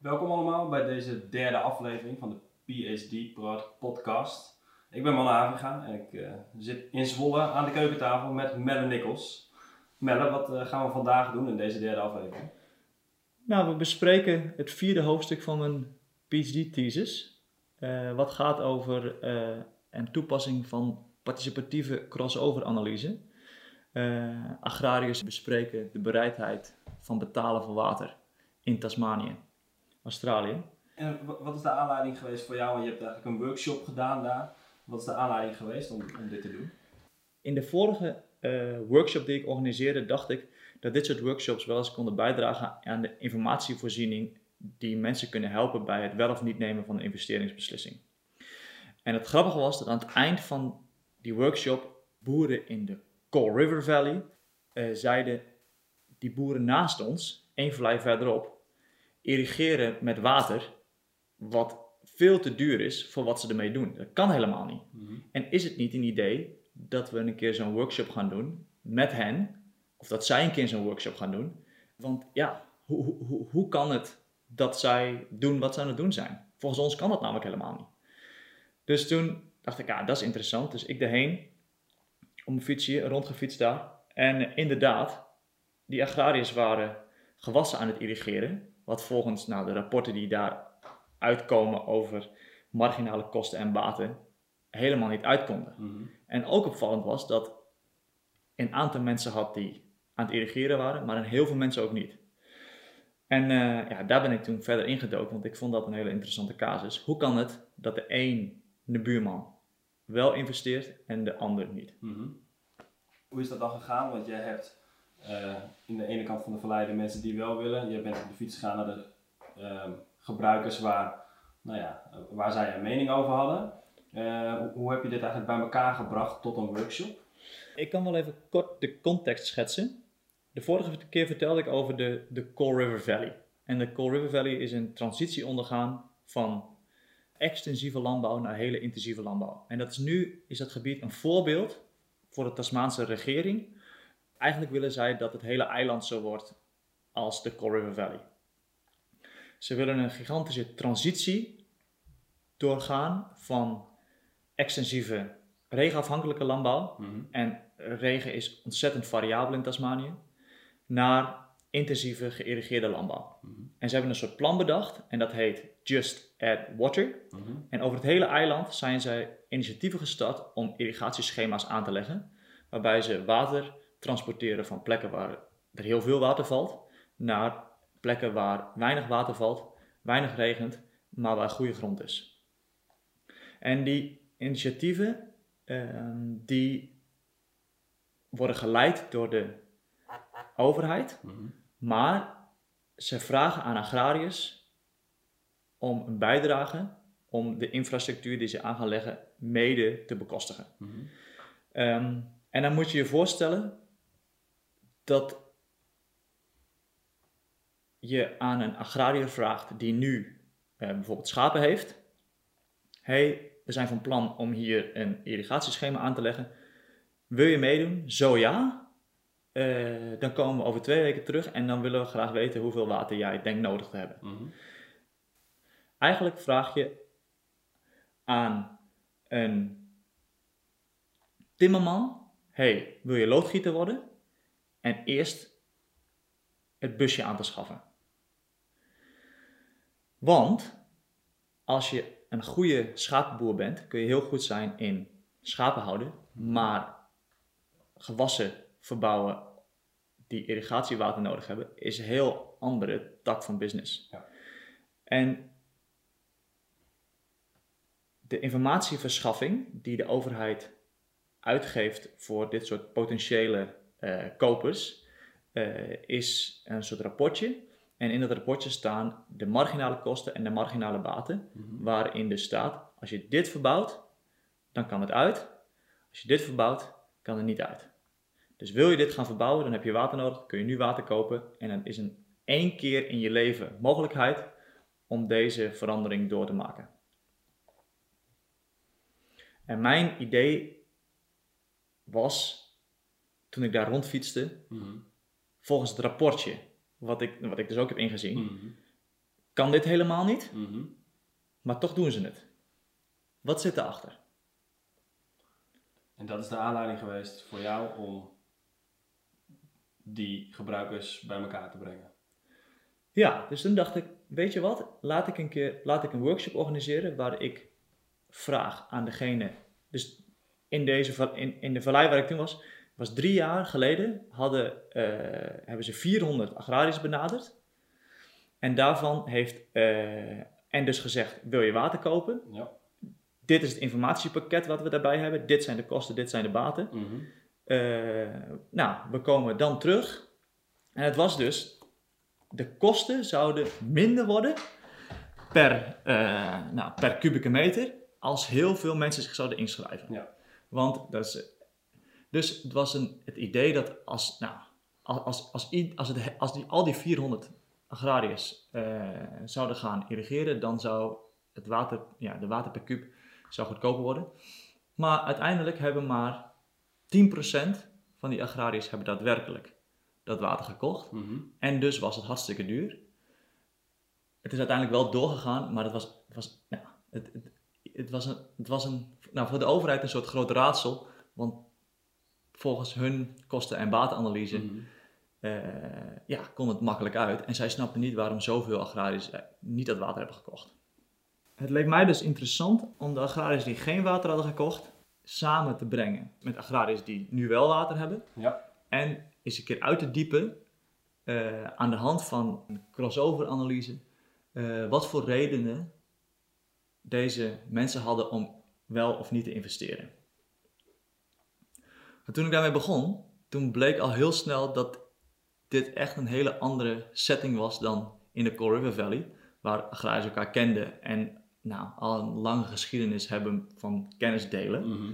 Welkom allemaal bij deze derde aflevering van de PSD podcast. Ik ben Manne Havinga en ik uh, zit in Zwolle aan de keukentafel met Melle Nikkels. Melle, wat uh, gaan we vandaag doen in deze derde aflevering? Nou, we bespreken het vierde hoofdstuk van mijn PhD-thesis. Uh, wat gaat over een toepassing van participatieve crossover-analyse. agrariërs bespreken de bereidheid van betalen voor water in Tasmanië. Australië. En wat is de aanleiding geweest voor jou? Want je hebt eigenlijk een workshop gedaan daar. Wat is de aanleiding geweest om, om dit te doen? In de vorige uh, workshop die ik organiseerde, dacht ik dat dit soort workshops wel eens konden bijdragen aan de informatievoorziening die mensen kunnen helpen bij het wel of niet nemen van een investeringsbeslissing. En het grappige was dat aan het eind van die workshop boeren in de Coal River Valley uh, zeiden, die boeren naast ons, één vallei verderop, irrigeren met water, wat veel te duur is voor wat ze ermee doen. Dat kan helemaal niet. Mhm. En is het niet een idee dat we een keer zo'n workshop gaan doen met hen, of dat zij een keer zo'n workshop gaan doen? Want ja, hoe, hoe, hoe kan het dat zij doen wat ze aan het doen zijn? Volgens ons kan dat namelijk helemaal niet. Dus toen dacht ik, ja, dat is interessant. Dus ik erheen, om een fietsje, rondgefietst daar. En inderdaad, die agrariërs waren gewassen aan het irrigeren. Wat volgens nou, de rapporten die daar uitkomen over marginale kosten en baten helemaal niet uitkonden. Mm En ook opvallend was dat een aantal mensen had die aan het irrigeren waren, maar een heel veel mensen ook niet. En uh, ja, daar ben ik toen verder ingedoken, want ik vond dat een hele interessante casus. Hoe kan het dat de een, de buurman, wel investeert en de ander niet? Mm Hoe is dat dan gegaan? Want jij hebt uh, in de ene kant van de verleider mensen die wel willen. Je bent op de fiets gegaan naar de uh, gebruikers waar, nou ja, waar zij een mening over hadden. Uh, hoe heb je dit eigenlijk bij elkaar gebracht tot een workshop? Ik kan wel even kort de context schetsen. De vorige keer vertelde ik over de, de Coal River Valley. En de Coal River Valley is een transitie ondergaan van extensieve landbouw naar hele intensieve landbouw. En dat is nu is dat gebied een voorbeeld voor de Tasmaanse regering Eigenlijk willen zij dat het hele eiland zo wordt als de Coal River Valley. Ze willen een gigantische transitie doorgaan van extensieve regenafhankelijke landbouw. Mhm. En regen is ontzettend variabel in Tasmanië. Naar intensieve geïrrigeerde landbouw. Mhm. En ze hebben een soort plan bedacht en dat heet Just Add Water. Mhm. En over het hele eiland zijn zij initiatieven gestart om irrigatieschema's aan te leggen. Waarbij ze water transporteren van plekken waar er heel veel water valt, naar plekken waar weinig water valt, weinig regent, maar waar goede grond is. En die initiatieven, ehm, die worden geleid door de overheid, mhm. maar ze vragen aan agrariërs om een bijdrage om de infrastructuur die ze aan gaan leggen mede te bekostigen. Mhm. Ehm, en dan moet je je voorstellen dat je aan een agrariër vraagt die nu eh, bijvoorbeeld schapen heeft. hey, we zijn van plan om hier een irrigatieschema aan te leggen. Wil je meedoen? Zo ja. Uh, dan komen we over twee weken terug en dan willen we graag weten hoeveel water jij denkt nodig te hebben. Mhm. Eigenlijk vraag je aan een timmerman: hey, wil je loodgieter worden? En eerst het busje aan te schaffen. Want als je een goede schapenboer bent, kun je heel goed zijn in schapen houden, maar gewassen verbouwen die irrigatiewater nodig hebben, is een heel andere tak van business. Ja. En de informatieverschaffing die de overheid uitgeeft voor dit soort potentiële kopers, uh, is een soort rapportje. En in dat rapportje staan de marginale kosten en de marginale baten, mhm. waarin dus staat, als je dit verbouwt, dan kan het uit. Als je dit verbouwt, kan het niet uit. Dus wil je dit gaan verbouwen, dan heb je water nodig, kun je nu water kopen. En dan is een één keer in je leven mogelijkheid om deze verandering door te maken. En mijn idee was toen ik daar rondfietste, mm volgens het rapportje, wat ik, wat ik dus ook heb ingezien, mhm. kan dit helemaal niet, Mhm. maar toch doen ze het. Wat zit erachter? En dat is de aanleiding geweest voor jou om die gebruikers bij elkaar te brengen. Ja, dus toen dacht ik, weet je wat, laat ik een keer laat ik een workshop organiseren waar ik vraag aan degene. Dus in, deze, in, in de vallei waar ik toen was, was drie jaar geleden, hadden, eh, hebben ze 400 agrariërs benaderd. En daarvan heeft, eh, en dus gezegd, wil je water kopen? Ja. Dit is het informatiepakket wat we daarbij hebben. Dit zijn de kosten, dit zijn de baten. Eh, nou, we komen dan terug. En het was dus, de kosten zouden minder worden per, nou, per kubieke meter als heel veel mensen zich zouden inschrijven. Ja. Want dat is, dus het was een, het idee dat als, nou, als, als, als, als, het, als die, al die 400 agrariërs eh, zouden gaan irrigeren, dan zou het water, ja, de water per kuub zou goedkoper worden. Maar uiteindelijk hebben maar 10% van die agrariërs hebben daadwerkelijk dat water gekocht. Mhm. En dus was het hartstikke duur. Het is uiteindelijk wel doorgegaan, maar het was, het was, nou, het, het, het was, een, het was een, nou, voor de overheid een soort groot raadsel. Want volgens hun kosten- en batenanalyse Mhm. eh, ja, kon het makkelijk uit. En zij snapten niet waarom zoveel agrariërs eh, niet dat water hebben gekocht. Het leek mij dus interessant om de agrariërs die geen water hadden gekocht samen te brengen met agrariërs die nu wel water hebben. Ja. En eens een keer uit te diepen eh, aan de hand van een crossover analyse eh, wat voor redenen deze mensen hadden om wel of niet te investeren. Maar toen ik daarmee begon, toen bleek al heel snel dat dit echt een hele andere setting was dan in de Coal River Valley, waar agrariërs elkaar kenden en nou, al een lange geschiedenis hebben van kennis delen. Mhm.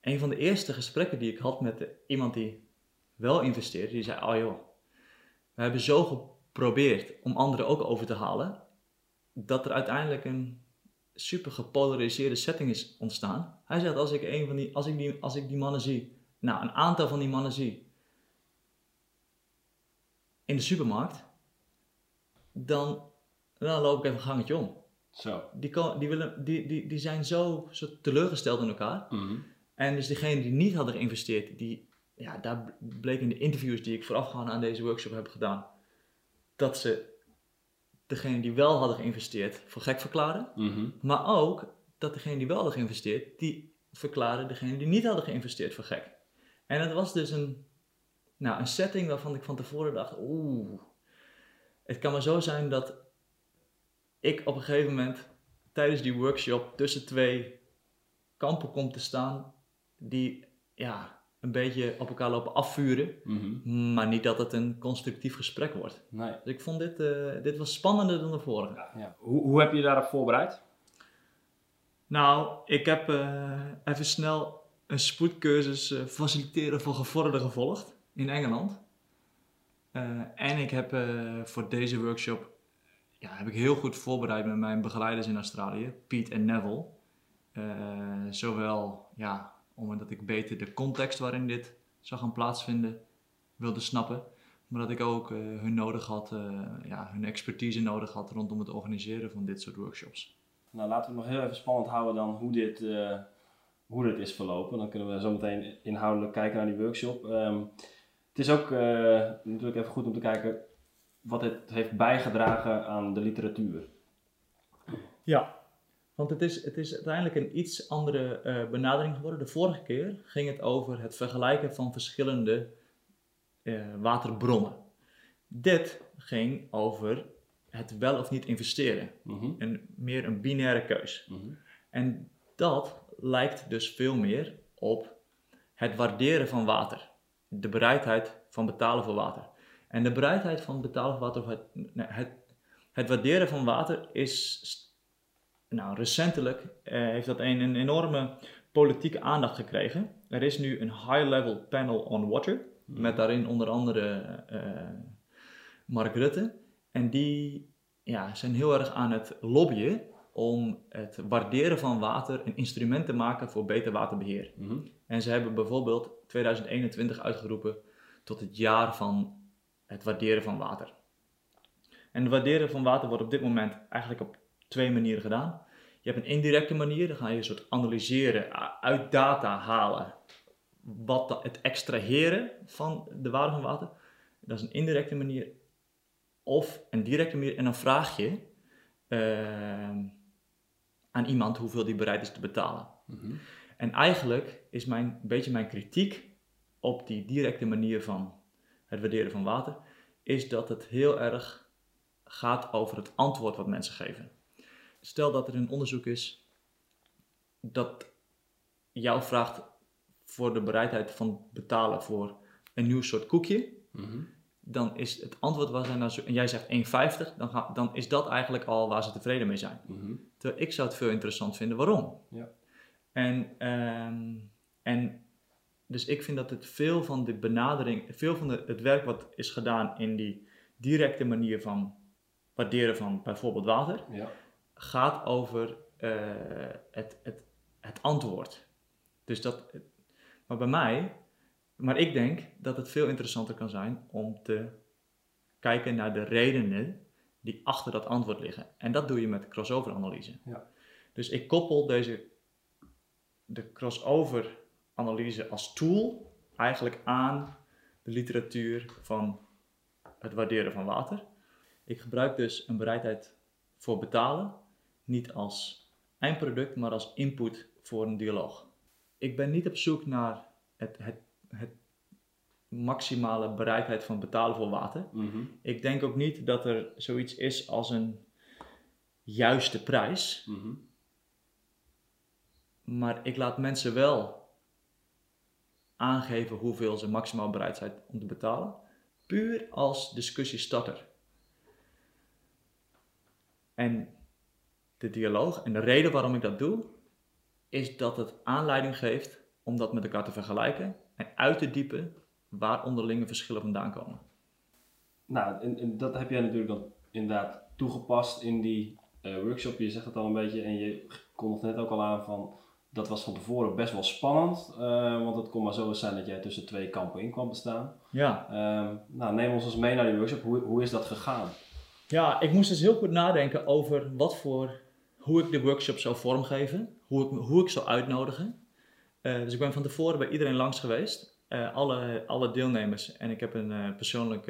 Een van de eerste gesprekken die ik had met de- iemand die wel investeerde, die zei: Oh joh, we hebben zo geprobeerd om anderen ook over te halen, dat er uiteindelijk een super gepolariseerde setting is ontstaan. Hij zegt: Als ik, een van die, als ik, die, als ik die mannen zie, nou, een aantal van die mannen zie in de supermarkt, dan, dan loop ik even een gangetje om. Zo. Die, ko- die, willen, die, die, die zijn zo, zo teleurgesteld in elkaar. Mhm. En dus degenen die niet hadden geïnvesteerd, die, ja, daar bleek in de interviews die ik voorafgaand aan deze workshop heb gedaan, dat ze degenen die wel hadden geïnvesteerd voor gek verklaarden. Mhm. Maar ook dat degenen die wel hadden geïnvesteerd, die verklaarden degenen die niet hadden geïnvesteerd voor gek. En het was dus een, nou, een setting waarvan ik van tevoren dacht, oeh, het kan maar zo zijn dat ik op een gegeven moment tijdens die workshop tussen twee kampen kom te staan die ja, een beetje op elkaar lopen afvuren, Mhm. maar niet dat het een constructief gesprek wordt. Nee. Dus ik vond dit, eh, dit was spannender dan de vorige. Ja, ja. Hoe, hoe heb je je daarop voorbereid? Nou, ik heb eh, even snel een spoedcursus eh, faciliteren voor gevorderden gevolgd in Engeland. En ik heb voor deze workshop ja, heb ik heel goed voorbereid met mijn begeleiders in Australië, Piet en Neville. Zowel ja, omdat ik beter de context waarin dit zou gaan plaatsvinden wilde snappen, maar dat ik ook eh, hun nodig had, eh, ja, hun expertise nodig had rondom het organiseren van dit soort workshops. Nou, laten we het nog heel even spannend houden dan hoe dit, eh, hoe dit is verlopen. Dan kunnen we zo meteen inhoudelijk kijken naar die workshop. Ehm, het is ook eh, natuurlijk even goed om te kijken wat het heeft bijgedragen aan de literatuur. Ja, want het is, het is uiteindelijk een iets andere eh, benadering geworden. De vorige keer ging het over het vergelijken van verschillende eh, waterbronnen. Dit ging over het wel of niet investeren. Mhm. En meer een binaire keus. Mhm. En dat lijkt dus veel meer op het waarderen van water. De bereidheid van betalen voor water. En de bereidheid van betalen voor water, of het, nee, het, het waarderen van water is, nou recentelijk eh, heeft dat een, een enorme politieke aandacht gekregen. Er is nu een high-level panel on water, met daarin onder andere eh, Mark Rutte. En die ja, zijn heel erg aan het lobbyen om het waarderen van water een instrument te maken voor beter waterbeheer. Mhm. En ze hebben bijvoorbeeld 2021 uitgeroepen tot het jaar van het waarderen van water. En het waarderen van water wordt op dit moment eigenlijk op twee manieren gedaan. Je hebt een indirecte manier, dan ga je een soort analyseren, uit data halen, wat het extraheren van de waarde van water. Dat is een indirecte manier. Of een directe manier, en dan vraag je uh, aan iemand hoeveel die bereid is te betalen. Mhm. En eigenlijk is mijn, een beetje mijn kritiek op die directe manier van het waarderen van water, is dat het heel erg gaat over het antwoord wat mensen geven. Stel dat er een onderzoek is dat jou vraagt voor de bereidheid van betalen voor een nieuw soort koekje, Mhm. dan is het antwoord waar zij naar zo- en jij zegt 1,50, dan, ga- dan is dat eigenlijk al waar ze tevreden mee zijn. Mhm. Terwijl ik zou het veel interessant vinden waarom. Ja. En, ehm, en dus ik vind dat het veel van de benadering, veel van de, het werk wat is gedaan in die directe manier van waarderen van bijvoorbeeld water, Ja. Gaat over eh, het, het, het antwoord. Dus dat, maar bij mij, maar ik denk dat het veel interessanter kan zijn om te kijken naar de redenen die achter dat antwoord liggen. En dat doe je met crossover analyse. Ja. Dus ik koppel deze, de crossover analyse als tool eigenlijk aan de literatuur van het waarderen van water. Ik gebruik dus een bereidheid voor betalen niet als eindproduct, maar als input voor een dialoog. Ik ben niet op zoek naar het, het, het maximale bereidheid van betalen voor water. Mhm. Ik denk ook niet dat er zoiets is als een juiste prijs, Mhm. maar ik laat mensen wel aangeven hoeveel ze maximaal bereid zijn om te betalen, puur als discussiestarter. En de dialoog en de reden waarom ik dat doe, is dat het aanleiding geeft om dat met elkaar te vergelijken en uit te diepen waar onderlinge verschillen vandaan komen. Nou, en, en dat heb jij natuurlijk dan inderdaad toegepast in die eh, workshop. Je zegt het al een beetje en je kondigde net ook al aan van dat was van tevoren best wel spannend. eh, want het kon maar zo eens zijn dat jij tussen twee kampen in kwam te staan. Ja, Ehm, nou, neem ons eens mee naar die workshop. Hoe, hoe is dat gegaan? Ja, ik moest dus heel goed nadenken over wat voor, hoe ik de workshop zou vormgeven, hoe ik, hoe ik zou uitnodigen. Eh, dus ik ben van tevoren bij iedereen langs geweest, eh, alle, alle deelnemers. En ik heb een eh, persoonlijk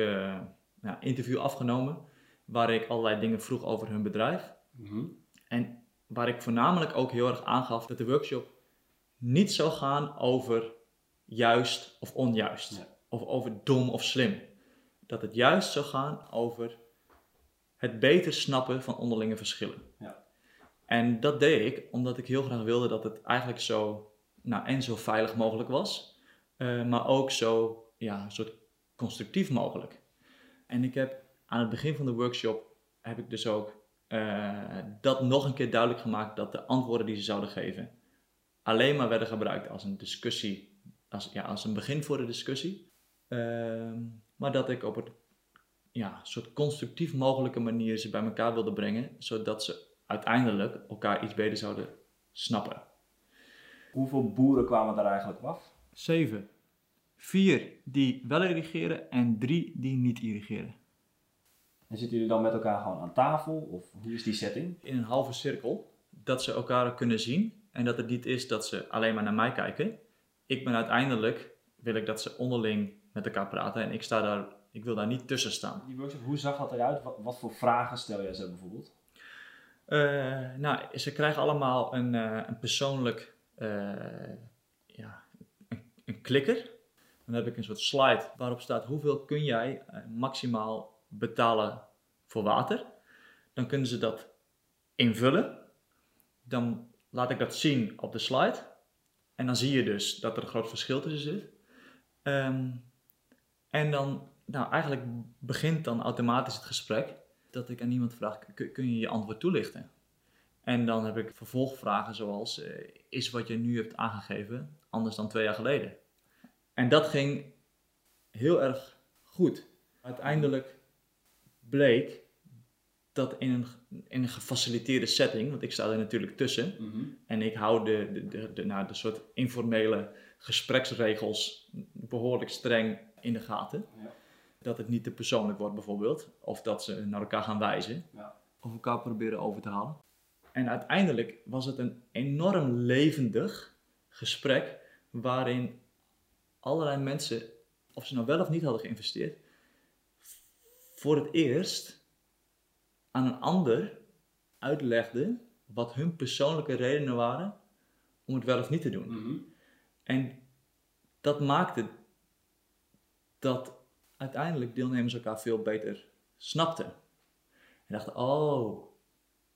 ja, interview afgenomen, waar ik allerlei dingen vroeg over hun bedrijf. Mhm. En waar ik voornamelijk ook heel erg aangaf dat de workshop niet zou gaan over juist of onjuist. Ja. Of over dom of slim. Dat het juist zou gaan over het beter snappen van onderlinge verschillen. Ja. En dat deed ik omdat ik heel graag wilde dat het eigenlijk zo, nou, en zo veilig mogelijk was, eh, maar ook zo, ja, soort constructief mogelijk. En ik heb aan het begin van de workshop, heb ik dus ook eh, dat nog een keer duidelijk gemaakt dat de antwoorden die ze zouden geven alleen maar werden gebruikt als een discussie, als, ja, als een begin voor de discussie. Ehm, maar dat ik op een ja, soort constructief mogelijke manier ze bij elkaar wilde brengen, zodat ze uiteindelijk elkaar iets beter zouden snappen. Hoeveel boeren kwamen daar eigenlijk af? Zeven. Vier die wel irrigeren en drie die niet irrigeren. En zitten jullie dan met elkaar gewoon aan tafel? Of hoe is die setting? in een halve cirkel, dat ze elkaar kunnen zien en dat het niet is dat ze alleen maar naar mij kijken. Ik ben uiteindelijk, wil ik dat ze onderling met elkaar praten en ik sta daar, ik wil daar niet tussen staan. Die workshop, hoe zag dat eruit? Wat, wat voor vragen stel jij ze bijvoorbeeld? Eh, nou, ze krijgen allemaal een, eh, een persoonlijk, eh, ja, een, klikker. Dan heb ik een soort slide waarop staat hoeveel kun jij maximaal betalen voor water. Dan kunnen ze dat invullen. Dan laat ik dat zien op de slide. En dan zie je dus dat er een groot verschil tussen zit. Ehm, en dan, nou eigenlijk begint dan automatisch het gesprek dat ik aan iemand vraag, kun, je je antwoord toelichten? En dan heb ik vervolgvragen zoals, eh, is wat je nu hebt aangegeven anders dan twee jaar geleden? En dat ging heel erg goed. Uiteindelijk bleek dat in een, in een gefaciliteerde setting, want ik sta er natuurlijk tussen, en ik hou de, de, de, de, nou, de soort informele gespreksregels behoorlijk streng in de gaten. Ja. Dat het niet te persoonlijk wordt bijvoorbeeld. Of dat ze naar elkaar gaan wijzen. Ja. Of elkaar proberen over te halen. En uiteindelijk was het een enorm levendig gesprek waarin allerlei mensen, of ze nou wel of niet hadden geïnvesteerd, voor het eerst aan een ander uitlegden wat hun persoonlijke redenen waren om het wel of niet te doen. Mhm. En dat maakte dat uiteindelijk deelnemers elkaar veel beter snapten. En dachten, oh,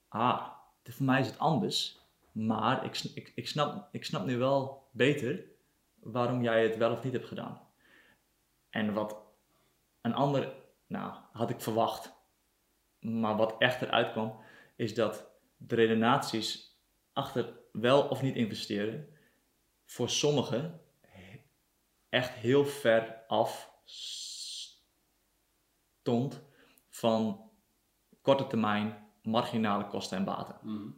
ah, voor mij is het anders. Maar ik, ik, snap, ik snap nu wel beter waarom jij het wel of niet hebt gedaan. En wat een ander, nou, had ik verwacht. Maar wat echt eruit kwam, is dat de redenaties achter wel of niet investeren voor sommigen echt heel ver af stond van korte termijn marginale kosten en baten. Mhm.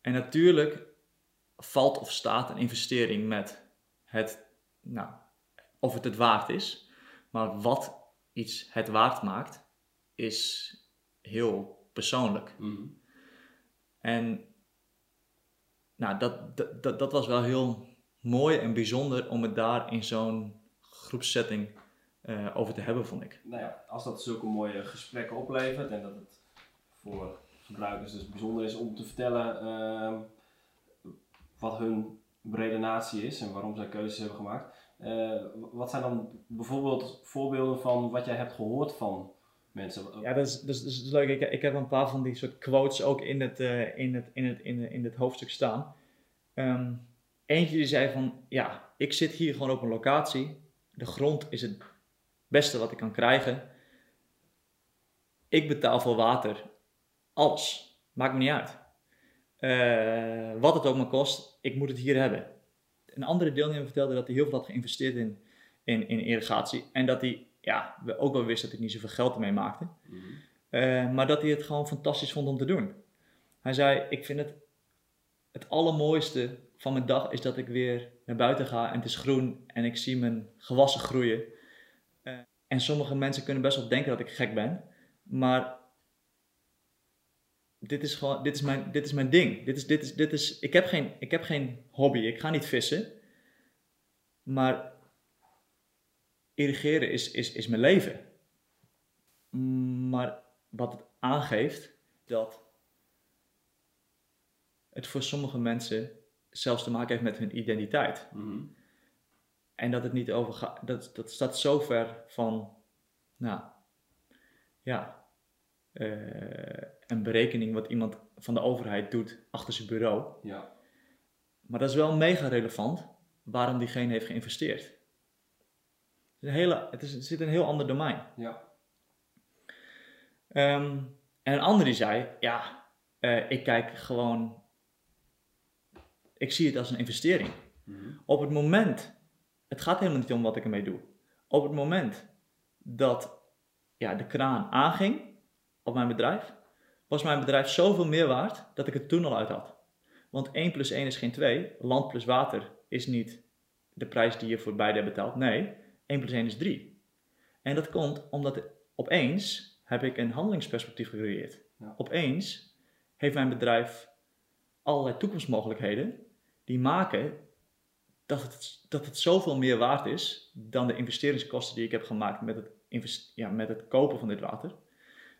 En natuurlijk valt of staat een investering met het, nou, of het het waard is. Maar wat iets het waard maakt, is heel persoonlijk. Mhm. En nou, dat, dat, dat, dat was wel heel mooi en bijzonder om het daar in zo'n groepssetting eh, over te hebben, vond ik. Nou ja, als dat zulke mooie gesprekken oplevert en dat het voor gebruikers dus bijzonder is om te vertellen ehm, wat hun redenatie is en waarom zij keuzes hebben gemaakt. eh, wat zijn dan bijvoorbeeld voorbeelden van wat jij hebt gehoord van mensen? Ja, dat is, dat is, dat is leuk. Ik, ik heb een paar van die soort quotes ook in het, eh, in het, in het, in, in het hoofdstuk staan. Ehm, eentje die zei van, ja, ik zit hier gewoon op een locatie. De grond is het beste wat ik kan krijgen. Ik betaal voor water. Alles. Maakt me niet uit. Eh, wat het ook maar kost, ik moet het hier hebben. Een andere deelnemer vertelde dat hij heel veel had geïnvesteerd in, in, in irrigatie. En dat hij ja, we ook wel wist dat hij niet zoveel geld ermee maakte. Mhm. Eh, maar dat hij het gewoon fantastisch vond om te doen. Hij zei, ik vind het het allermooiste van mijn dag is dat ik weer naar buiten ga en het is groen en ik zie mijn gewassen groeien. En sommige mensen kunnen best wel denken dat ik gek ben, maar dit is gewoon, dit is mijn, dit is mijn ding. Dit is, dit is, dit is, ik, heb geen, ik heb geen hobby, ik ga niet vissen, maar irrigeren is, is, is mijn leven. Maar wat het aangeeft, dat het voor sommige mensen zelfs te maken heeft met hun identiteit. Mhm. En dat het niet over gaat, dat, dat staat zo ver van, nou, ja, eh, een berekening wat iemand van de overheid doet achter zijn bureau. Ja. Maar dat is wel mega relevant waarom diegene heeft geïnvesteerd. Het, is een hele, het, is, het zit in een heel ander domein. Ja. Ehm, en een ander die zei, ja, eh, ik kijk gewoon, ik zie het als een investering. Mhm. Op het moment, het gaat helemaal niet om wat ik ermee doe. Op het moment dat ja, de kraan aanging op mijn bedrijf, was mijn bedrijf zoveel meer waard dat ik het toen al uit had. Want 1 plus 1 is geen 2, land plus water is niet de prijs die je voor beide betaalt. Nee, 1 plus 1 is 3. En dat komt omdat opeens heb ik een handelingsperspectief gecreëerd. Ja. Opeens heeft mijn bedrijf allerlei toekomstmogelijkheden die maken dat het, dat het zoveel meer waard is dan de investeringskosten die ik heb gemaakt met het, invest- ja, met het kopen van dit water.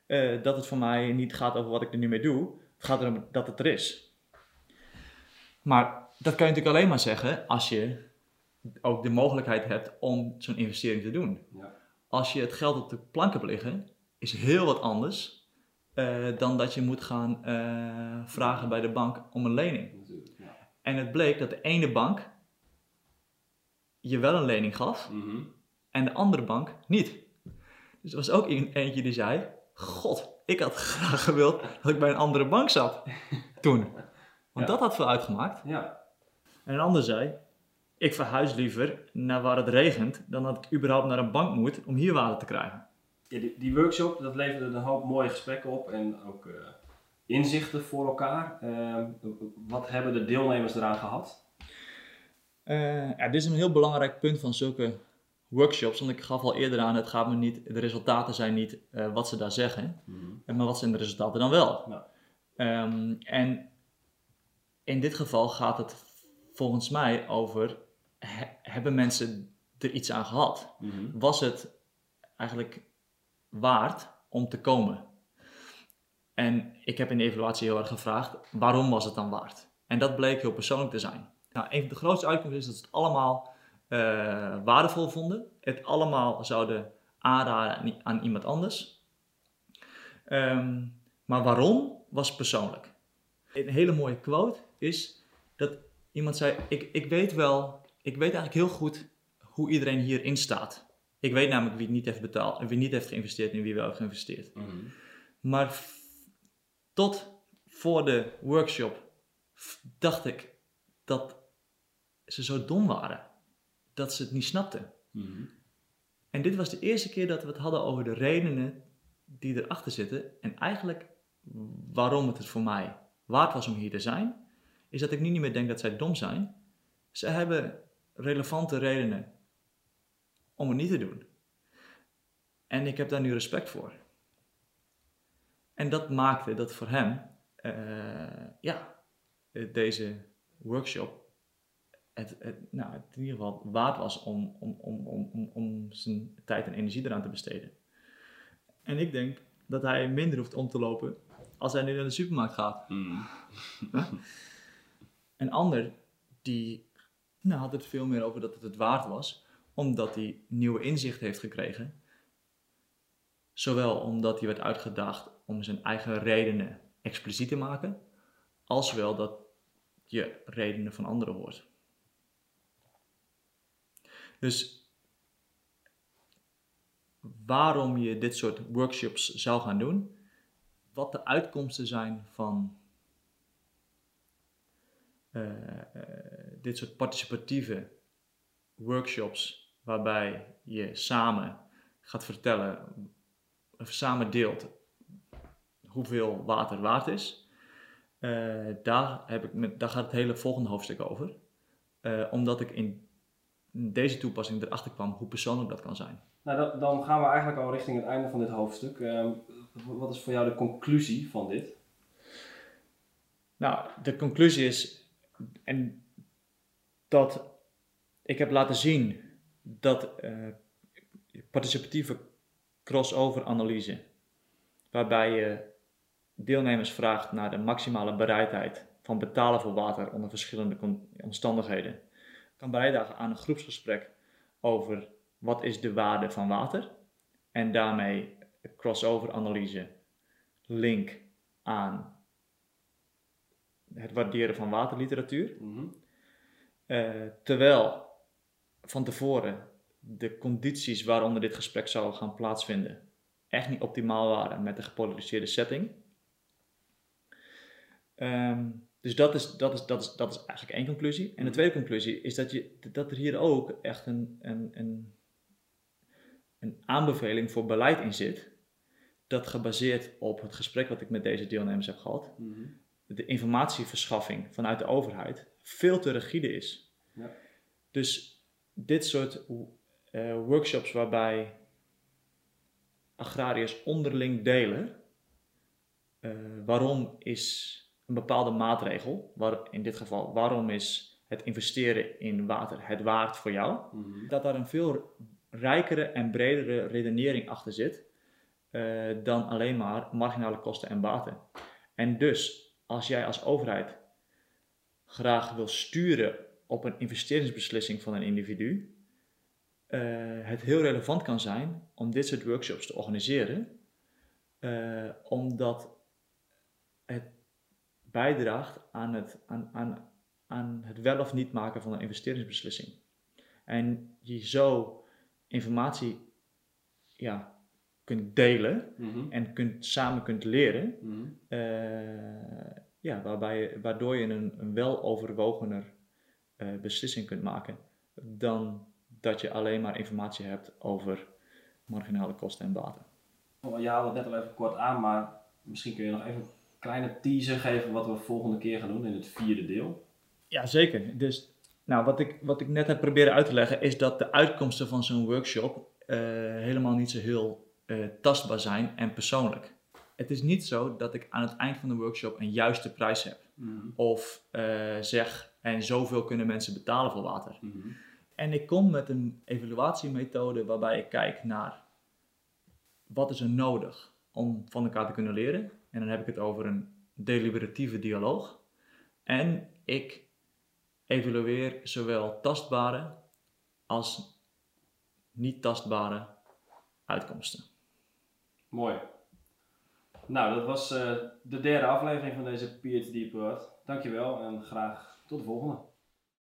Eh, dat het voor mij niet gaat over wat ik er nu mee doe. Het gaat erom dat het er is. Maar dat kan je natuurlijk alleen maar zeggen als je ook de mogelijkheid hebt om zo'n investering te doen. Ja. Als je het geld op de plank hebt liggen, is heel wat anders eh, dan dat je moet gaan eh, vragen bij de bank om een lening. Ja. En het bleek dat de ene bank je wel een lening gaf Mhm. en de andere bank niet. Dus er was ook een- eentje die zei: God, ik had graag gewild dat ik bij een andere bank zat toen. Want Ja. dat had veel uitgemaakt. ja. En een ander zei: Ik verhuis liever naar waar het regent dan dat ik überhaupt naar een bank moet om hier water te krijgen. Ja, die, die workshop dat leverde een hoop mooie gesprekken op en ook eh, inzichten voor elkaar. Ehm, wat hebben de deelnemers eraan gehad? Eh, ja, dit is een heel belangrijk punt van zulke workshops, want ik gaf al eerder aan, het gaat me niet, de resultaten zijn niet eh, wat ze daar zeggen, Mhm. maar wat zijn de resultaten dan wel? Ja. Ehm, en in dit geval gaat het volgens mij over, he- hebben mensen er iets aan gehad? Mhm. Was het eigenlijk waard om te komen? En ik heb in de evaluatie heel erg gevraagd, waarom was het dan waard? En dat bleek heel persoonlijk te zijn. Nou, een van de grootste uitkomsten is dat ze het allemaal eh, waardevol vonden. Het allemaal zouden aanraden aan, iemand anders. Ehm, maar waarom was persoonlijk. Een hele mooie quote is dat iemand zei: ik, ik weet wel, ik weet eigenlijk heel goed hoe iedereen hierin staat. Ik weet namelijk wie het niet heeft betaald en wie niet heeft geïnvesteerd en wie wel heeft geïnvesteerd. Mhm. Maar tot voor de workshop dacht ik dat ze zo dom waren dat ze het niet snapten. Mhm. En dit was de eerste keer dat we het hadden over de redenen die erachter zitten. En eigenlijk waarom het het voor mij waard was om hier te zijn, is dat ik nu niet meer denk dat zij dom zijn. Ze hebben relevante redenen om het niet te doen. En ik heb daar nu respect voor. En dat maakte dat voor hem, eh, ja, deze workshop het, het, nou, het in ieder geval waard was om, om, om, om, om, zijn tijd en energie eraan te besteden. En ik denk dat hij minder hoeft om te lopen als hij nu naar de supermarkt gaat. Mhm. Een ander die nou, had het veel meer over dat het het waard was, omdat hij nieuwe inzicht heeft gekregen. Zowel omdat hij werd uitgedaagd om zijn eigen redenen expliciet te maken, als wel dat je redenen van anderen hoort. Dus waarom je dit soort workshops zou gaan doen, wat de uitkomsten zijn van eh, eh, dit soort participatieve workshops, waarbij je samen gaat vertellen, of samen deelt hoeveel water waard is. Eh, daar, heb ik met, daar gaat het hele volgende hoofdstuk over. Omdat ik in deze toepassing erachter kwam hoe persoonlijk dat kan zijn. Nou, dan, dan gaan we eigenlijk al richting het einde van dit hoofdstuk. Ehm, wat is voor jou de conclusie van dit? Nou, de conclusie is en dat ik heb laten zien dat eh, participatieve crossover analyse, waarbij je deelnemers vraagt naar de maximale bereidheid van betalen voor water onder verschillende omstandigheden, kan bijdragen aan een groepsgesprek over wat is de waarde van water en daarmee crossover analyse link aan het waarderen van waterliteratuur. Mhm. Eh, terwijl van tevoren de condities waaronder dit gesprek zou gaan plaatsvinden echt niet optimaal waren met de gepolariseerde setting. Ehm, dus dat is, dat, is, dat, is, dat is eigenlijk één conclusie. En de tweede conclusie is dat, je, dat er hier ook echt een, een, een, een aanbeveling voor beleid in zit. Dat gebaseerd op het gesprek wat ik met deze deelnemers heb gehad, Mhm. de informatieverschaffing vanuit de overheid veel te rigide is. Ja. Dus dit soort eh, workshops waarbij agrariërs onderling delen, eh, waarom is een bepaalde maatregel, waar, in dit geval waarom is het investeren in water het waard voor jou, Mhm. dat daar een veel rijkere en bredere redenering achter zit eh, dan alleen maar marginale kosten en baten. En dus, als jij als overheid graag wil sturen op een investeringsbeslissing van een individu, eh, het heel relevant kan zijn om dit soort workshops te organiseren, eh, omdat het bijdraagt aan het, aan, aan, aan het wel of niet maken van een investeringsbeslissing. En je zo informatie ja, kunt delen Mhm. en kunt, samen kunt leren, Mhm. eh, ja, waarbij waardoor je een, een weloverwogener eh beslissing kunt maken dan dat je alleen maar informatie hebt over marginale kosten en baten. Oh, Je haalde het net al even kort aan, maar misschien kun je nog even kleine teaser geven wat we volgende keer gaan doen in het vierde deel. Ja, zeker. Dus Nou, wat ik, wat ik net heb proberen uit te leggen is dat de uitkomsten van zo'n workshop eh, helemaal niet zo heel eh, tastbaar zijn en persoonlijk. Het is niet zo dat ik aan het eind van de workshop een juiste prijs heb. Mhm. Of eh, zeg, en zoveel kunnen mensen betalen voor water. Mhm. En ik kom met een evaluatiemethode waarbij ik kijk naar wat is er nodig om van elkaar te kunnen leren. En dan heb ik het over een deliberatieve dialoog. En ik evalueer zowel tastbare als niet tastbare uitkomsten. Mooi. Nou, dat was eh, de derde aflevering van deze PhD Pod. Dankjewel en graag tot de volgende.